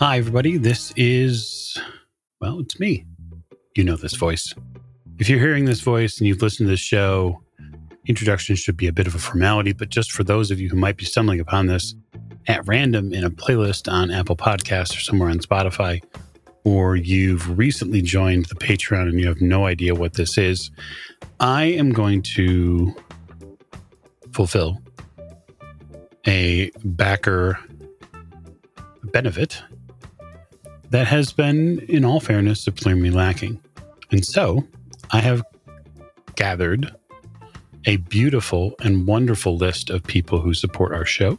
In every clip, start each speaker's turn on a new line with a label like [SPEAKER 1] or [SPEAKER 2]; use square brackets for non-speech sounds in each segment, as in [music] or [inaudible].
[SPEAKER 1] Hi, everybody. This is, well, it's me. You know this voice. If you're hearing this voice and you've listened to this show, introduction should be a bit of a formality, but just for those of you who might be stumbling upon this at random in a playlist on Apple Podcasts or somewhere on Spotify, or you've recently joined the Patreon and you have no idea what this is, I am going to fulfill a backer benefit that has been, in all fairness, supremely lacking. And so I have gathered a beautiful and wonderful list of people who support our show.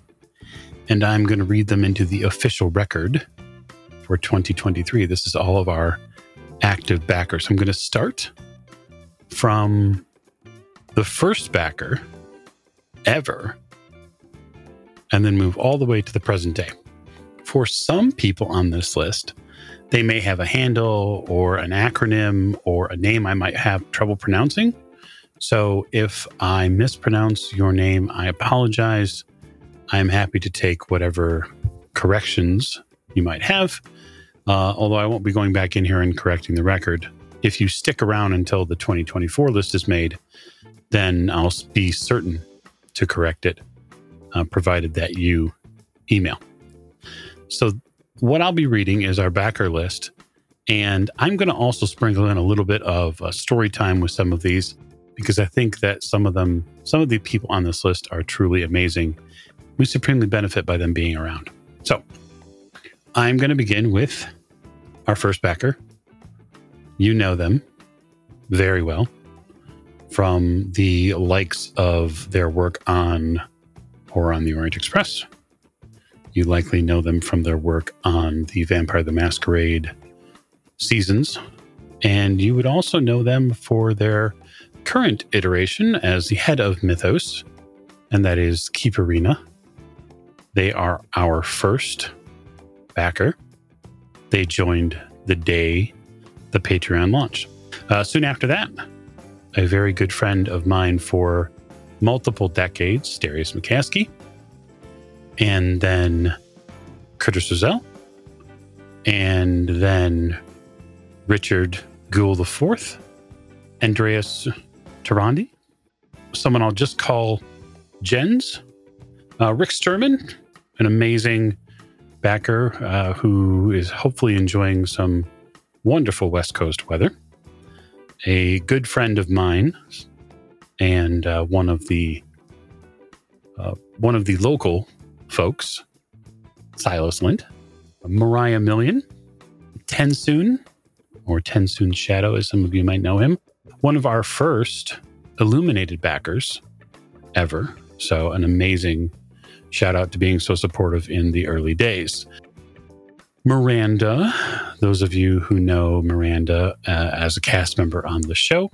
[SPEAKER 1] And I'm going to read them into the official record for 2023. This is all of our active backers. I'm going to start from the first backer ever and then move all the way to the present day. For some people on this list, they may have a handle or an acronym or a name I might have trouble pronouncing. So if I mispronounce your name, I apologize. I'm happy to take whatever corrections you might have, uh, although I won't be going back in here and correcting the record. If you stick around until the 2024 list is made, then I'll be certain to correct it, uh, provided that you email. So what I'll be reading is our backer list. And I'm going to also sprinkle in a little bit of uh, story time with some of these because I think that some of them, some of the people on this list are truly amazing. We supremely benefit by them being around. So I'm going to begin with our first backer. You know them very well from the likes of their work on Horror on the Orient Express, you likely know them from their work on the Vampire the Masquerade seasons. And you would also know them for their current iteration as the head of Mythos, and that is Keep Arena. They are our first backer. They joined the day the Patreon launched. Uh, soon after that, a very good friend of mine for multiple decades, Darius McCaskey, and then Curtis Rosell, and then Richard Gould IV, Andreas Tarandi, someone I'll just call Jens, uh, Rick Sturman, an amazing backer uh, who is hopefully enjoying some wonderful West Coast weather, a good friend of mine, and uh, one of the uh, one of the local folks. Silas Lind, Mariah Million, Tensoon, or Tensoon Shadow, as some of you might know him, one of our first illuminated backers ever. So, an amazing shout out to being so supportive in the early days. Miranda, those of you who know Miranda uh, as a cast member on the show,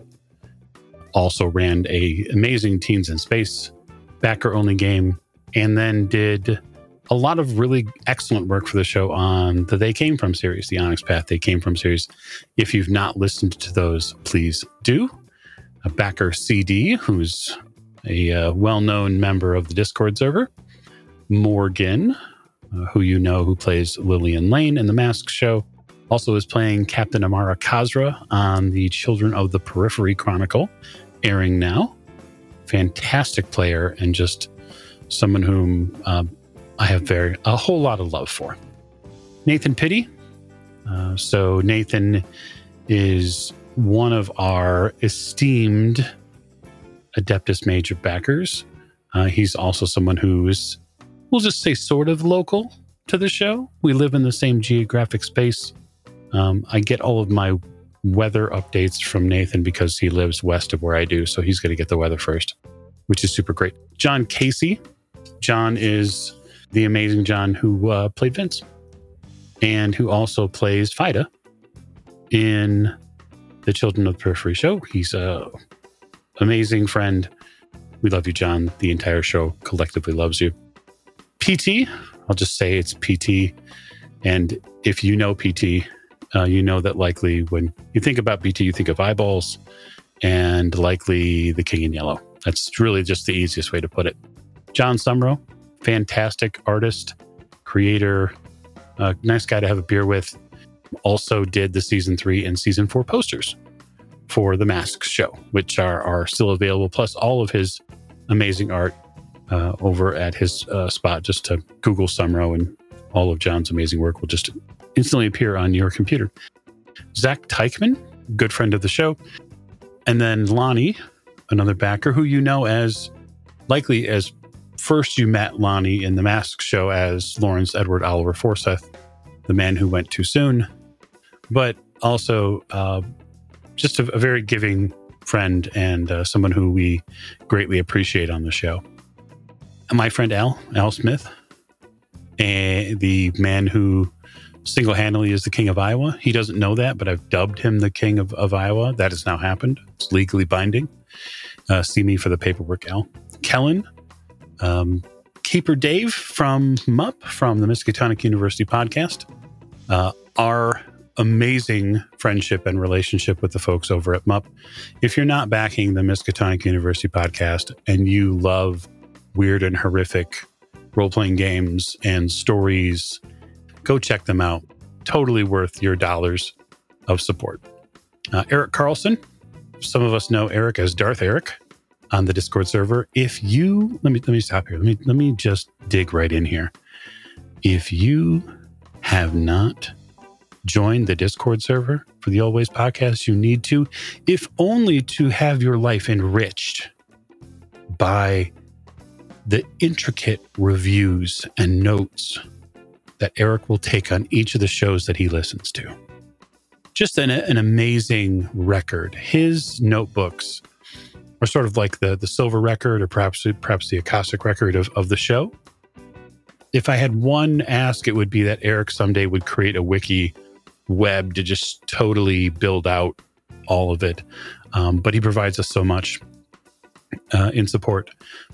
[SPEAKER 1] also ran a amazing Teens in Space backer only game and then did a lot of really excellent work for the show on the They Came From series, the Onyx Path They Came From series. If you've not listened to those, please do. A backer CD, who's a uh, well known member of the Discord server. Morgan, uh, who you know, who plays Lillian Lane in The Mask Show, also is playing Captain Amara Khazra on the Children of the Periphery Chronicle, airing now. Fantastic player and just someone whom um, I have very a whole lot of love for. Nathan Pitty. Uh, so Nathan is one of our esteemed Adeptus Major backers. Uh, he's also someone who's, we'll just say, sort of local. to the show. We live in the same geographic space. Um, I get all of my weather updates from Nathan because he lives west of where I do. So he's going to get the weather first, which is super great. John Casey. John is the amazing John who uh, played Vince and who also plays Fida in the Children of the Periphery show. He's a amazing friend. We love you, John. The entire show collectively loves you. PT, I'll just say it's PT. And if you know PT, uh, you know that likely when you think about PT, you think of eyeballs and likely the King in Yellow. That's really just the easiest way to put it. John Sumro, fantastic artist, creator, nice guy to have a beer with. Also did the season three and season four posters for the Masks show, which are, are still available, plus all of his amazing art uh, over at his uh, spot. Just to Google Sumro, and all of John's amazing work will just instantly appear on your computer. Zach Teichman, good friend of the show. And then Lonnie, another backer who you know as likely as first you met Lonnie in the Mask show as Lawrence Edward Oliver Forsyth, the man who went too soon, but also uh, just a, a, very giving friend and uh, someone who we greatly appreciate on the show. My friend Al, Al Smith, and the man who single handedly is the king of Iowa. He doesn't know that, but I've dubbed him the king of, of Iowa. That has now happened. It's legally binding. Uh, see me for the paperwork, Al. Kellen, um, Keeper Dave from MUP, from the Miskatonic University podcast. Uh, our amazing friendship and relationship with the folks over at MUP. If you're not backing the Miskatonic University podcast and you love weird and horrific role playing games and stories Go check them out. Totally worth your dollars of support. Uh, Eric Carlson. Some of us know Eric as Darth Eric on the Discord server. If you let me let me stop here. Let me let me just dig right in here. If you have not joined the Discord server for the Old Ways podcast, you need to, if only to have your life enriched by the intricate reviews and notes that Eric will take on each of the shows that he listens to. Just an, an amazing record. His notebooks are sort of like the, the silver record or perhaps perhaps the Akashic record of, of the show. If I had one ask, it would be that Eric someday would create a wiki web to just totally build out all of it. Um, but he provides us so much uh, in support,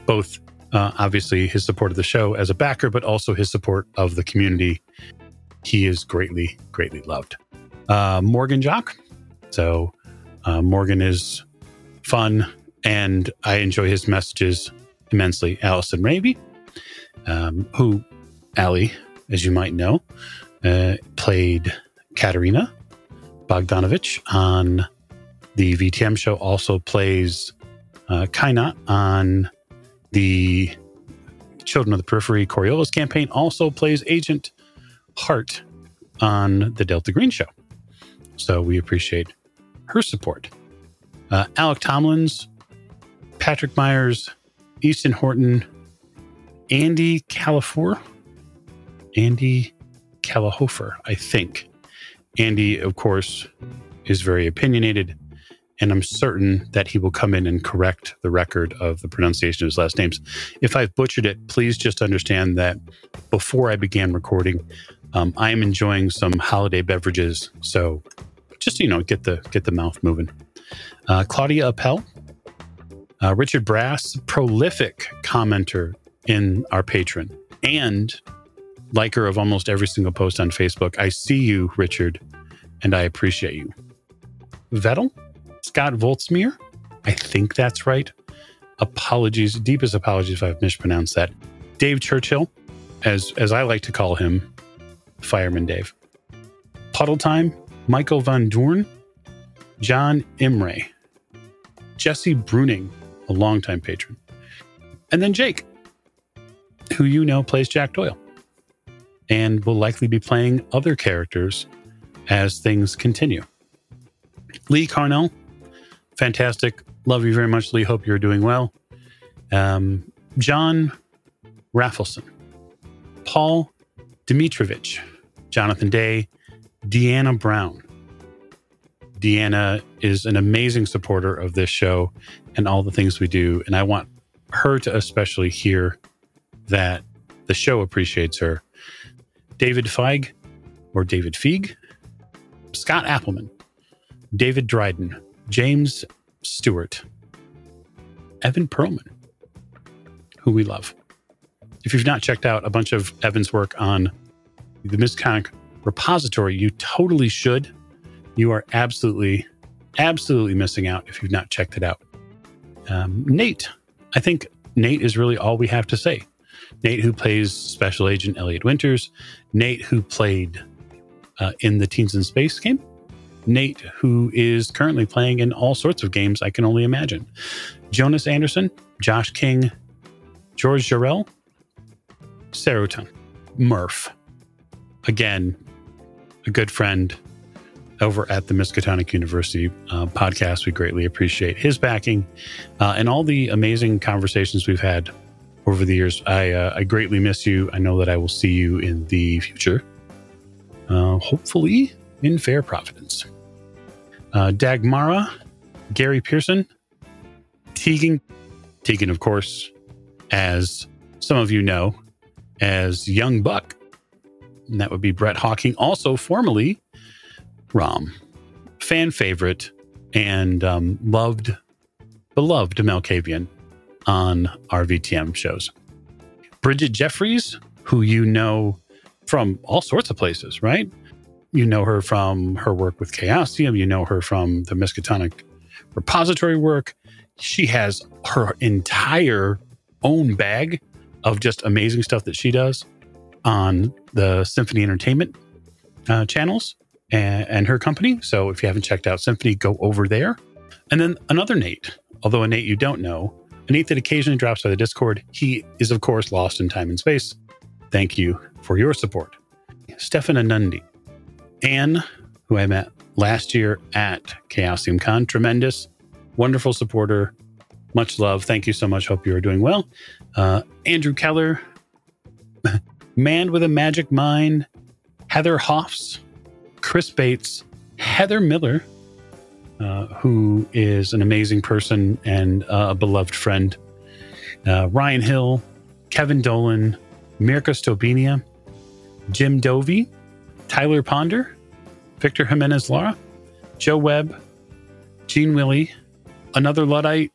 [SPEAKER 1] both uh, obviously his support of the show as a backer, but also his support of the community. He is greatly, greatly loved. Uh, Morgan Jock. So uh, Morgan is fun, and I enjoy his messages immensely. Allison Raby, um, who Allie, as you might know, uh, played Katerina Bogdanovich on the VTM show. Also plays uh, Kainat on the Children of the Periphery Coriolis campaign also plays Agent Hart on the Delta Green Show. So we appreciate her support. Uh, Alec Tomlins, Patrick Myers, Easton Horton, Andy Califor, Andy Calahofer, I think. Andy, of course, is very opinionated and I'm certain that he will come in and correct the record of the pronunciation of his last names. If I've butchered it, please just understand that before I began recording, um, I am enjoying some holiday beverages, so just you know, get the get the mouth moving. Uh, Claudia Appel, uh, Richard Brass, prolific commenter in our patron, and liker of almost every single post on Facebook. I see you, Richard, and I appreciate you. Vettel, Scott Voltsmeer. I think that's right. Apologies, deepest apologies if I've mispronounced that. Dave Churchill, as as I like to call him, Fireman Dave. Puddle Time, Michael Van Doorn, John Imre, Jesse Bruning, a longtime patron, and then Jake, who you know plays Jack Doyle, and will likely be playing other characters as things continue. Lee Carnell, fantastic. Love you very much, Lee. Hope you're doing well. Um, John Raffleson, Paul Dimitrovich, Jonathan Day, Deanna Brown. Deanna is an amazing supporter of this show and all the things we do. And I want her to especially hear that the show appreciates her. David Feig, or David Feig, Scott Appleman, David Dryden, James Stewart, Evan Perlman, who we love. If you've not checked out a bunch of Evan's work on the Miskatonic repository, you totally should. You are absolutely, absolutely missing out if you've not checked it out. Um, Nate, I think Nate is really all we have to say. Nate, who plays Special Agent Elliot Winters, Nate, who played uh, in the Teens in Space game, Nate, who is currently playing in all sorts of games I can only imagine, Jonas Anderson, Josh King, George Jarrell, Sarutan, Murph. Again, a good friend over at the Miskatonic University uh, podcast. We greatly appreciate his backing uh, and all the amazing conversations we've had over the years. I, uh, I greatly miss you. I know that I will see you in the future, uh, hopefully in fair providence. Uh, Dagmara, Gary Pearson, Tegan, Tegan, of course, as some of you know, as Young Buck. And that would be Brett Hawking, also formerly Rom, fan favorite and um, loved, beloved Malkavian on our VTM shows. Bridget Jeffries, who you know from all sorts of places, right? You know her from her work with Chaosium. You know her from the Miskatonic repository work. She has her entire own bag of just amazing stuff that she does on the Symphony Entertainment uh, channels and, and her company. So if you haven't checked out Symphony, go over there. And then another Nate, although a Nate you don't know, a Nate that occasionally drops by the Discord. He is, of course, lost in time and space. Thank you for your support. Stefan Anundi, Anne, who I met last year at Chaosium Con, tremendous, wonderful supporter. Much love. Thank you so much. Hope you are doing well. Uh, Andrew Keller, [laughs] Man with a Magic Mind, Heather Hoffs, Chris Bates, Heather Miller, uh, who is an amazing person and uh, a beloved friend, uh, Ryan Hill, Kevin Dolan, Mirka Stobinia, Jim Dovey, Tyler Ponder, Victor Jimenez Lara, Joe Webb, Gene Willie, another Luddite,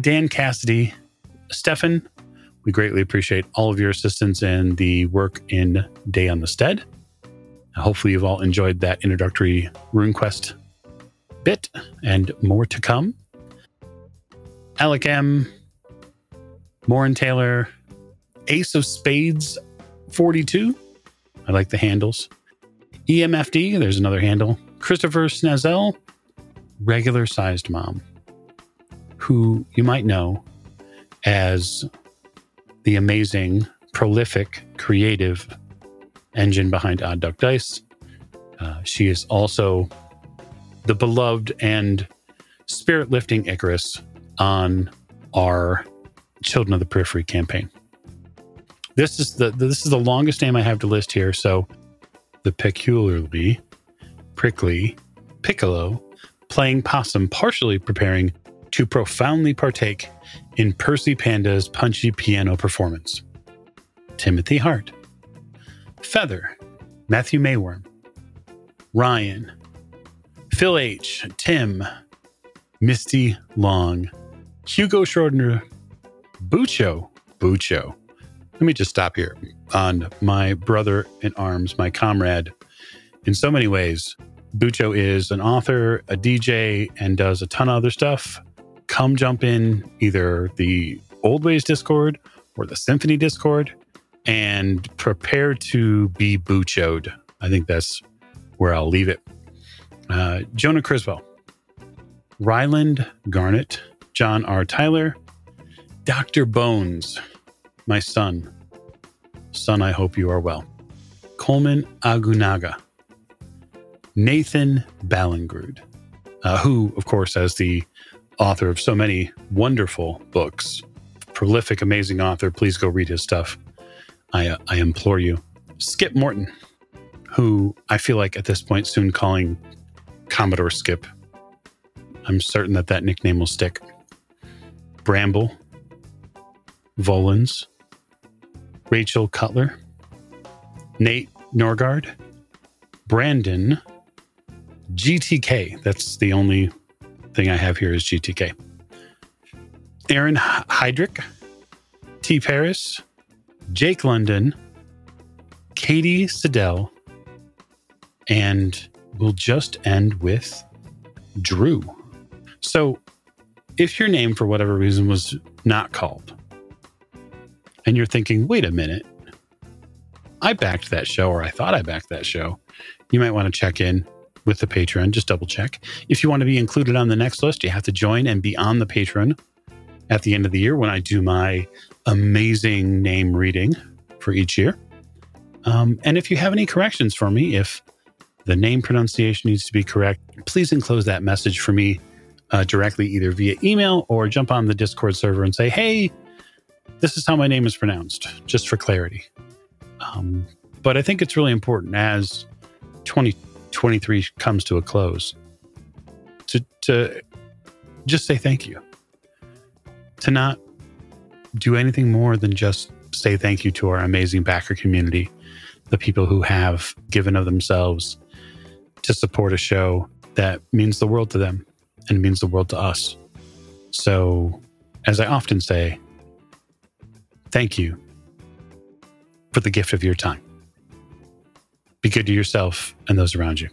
[SPEAKER 1] Dan Cassidy, Stefan. We greatly appreciate all of your assistance in the work in Day on the Stead. Hopefully, you've all enjoyed that introductory RuneQuest bit and more to come. Alec M, Morin Taylor, Ace of Spades 42. I like the handles. EMFD, there's another handle. Christopher Snazel, regular sized mom, who you might know as the amazing, prolific, creative engine behind Odd Duck Dice. Uh, she is also the beloved and spirit lifting Icarus on our Children of the Periphery campaign. This is the this is the longest name I have to list here. So the peculiarly prickly piccolo playing possum, partially preparing to profoundly partake in Percy Panda's punchy piano performance. Timothy Hart, Feather, Matthew Mayworm, Ryan, Phil H., Tim, Misty Long, Hugo Schroeder, Bucho, Bucho. Let me just stop here on my brother in arms, my comrade. In so many ways, Bucho is an author, a DJ, and does a ton of other stuff. Come jump in either the Old Ways Discord or the Symphony Discord and prepare to be Buchoed. I think that's where I'll leave it. Uh, Jonah Criswell, Ryland Garnett, John R. Tyler, Dr. Bones, my son. Son, I hope you are well. Coleman Agunaga, Nathan Ballingrud, uh, who, of course, as the author of so many wonderful books, prolific, amazing author. Please go read his stuff. I, uh, I implore you. Skip Morton, who I feel like at this point soon calling Commodore Skip. I'm certain that that nickname will stick. Bramble, Volans, Rachel Cutler, Nate Norgard, Brandon, GTK. That's the only thing I have here is GTK. Aaron Heydrich, T. Paris, Jake London, Katie Siddell, and we'll just end with Drew. So, if your name, for whatever reason, was not called, and you're thinking, wait a minute, I backed that show, or I thought I backed that show, you might want to check in with the Patreon. Just double check. If you want to be included on the next list, you have to join and be on the Patreon at the end of the year when I do my amazing name reading for each year. Um, and if you have any corrections for me, if the name pronunciation needs to be correct, please enclose that message for me uh, directly, either via email or jump on the Discord server and say, hey, this is how my name is pronounced, just for clarity. Um, but I think it's really important as 2023 comes to a close to, to just say thank you, to not do anything more than just say thank you to our amazing backer community, the people who have given of themselves to support a show that means the world to them and means the world to us. So, as I often say, thank you for the gift of your time. Be good to yourself and those around you.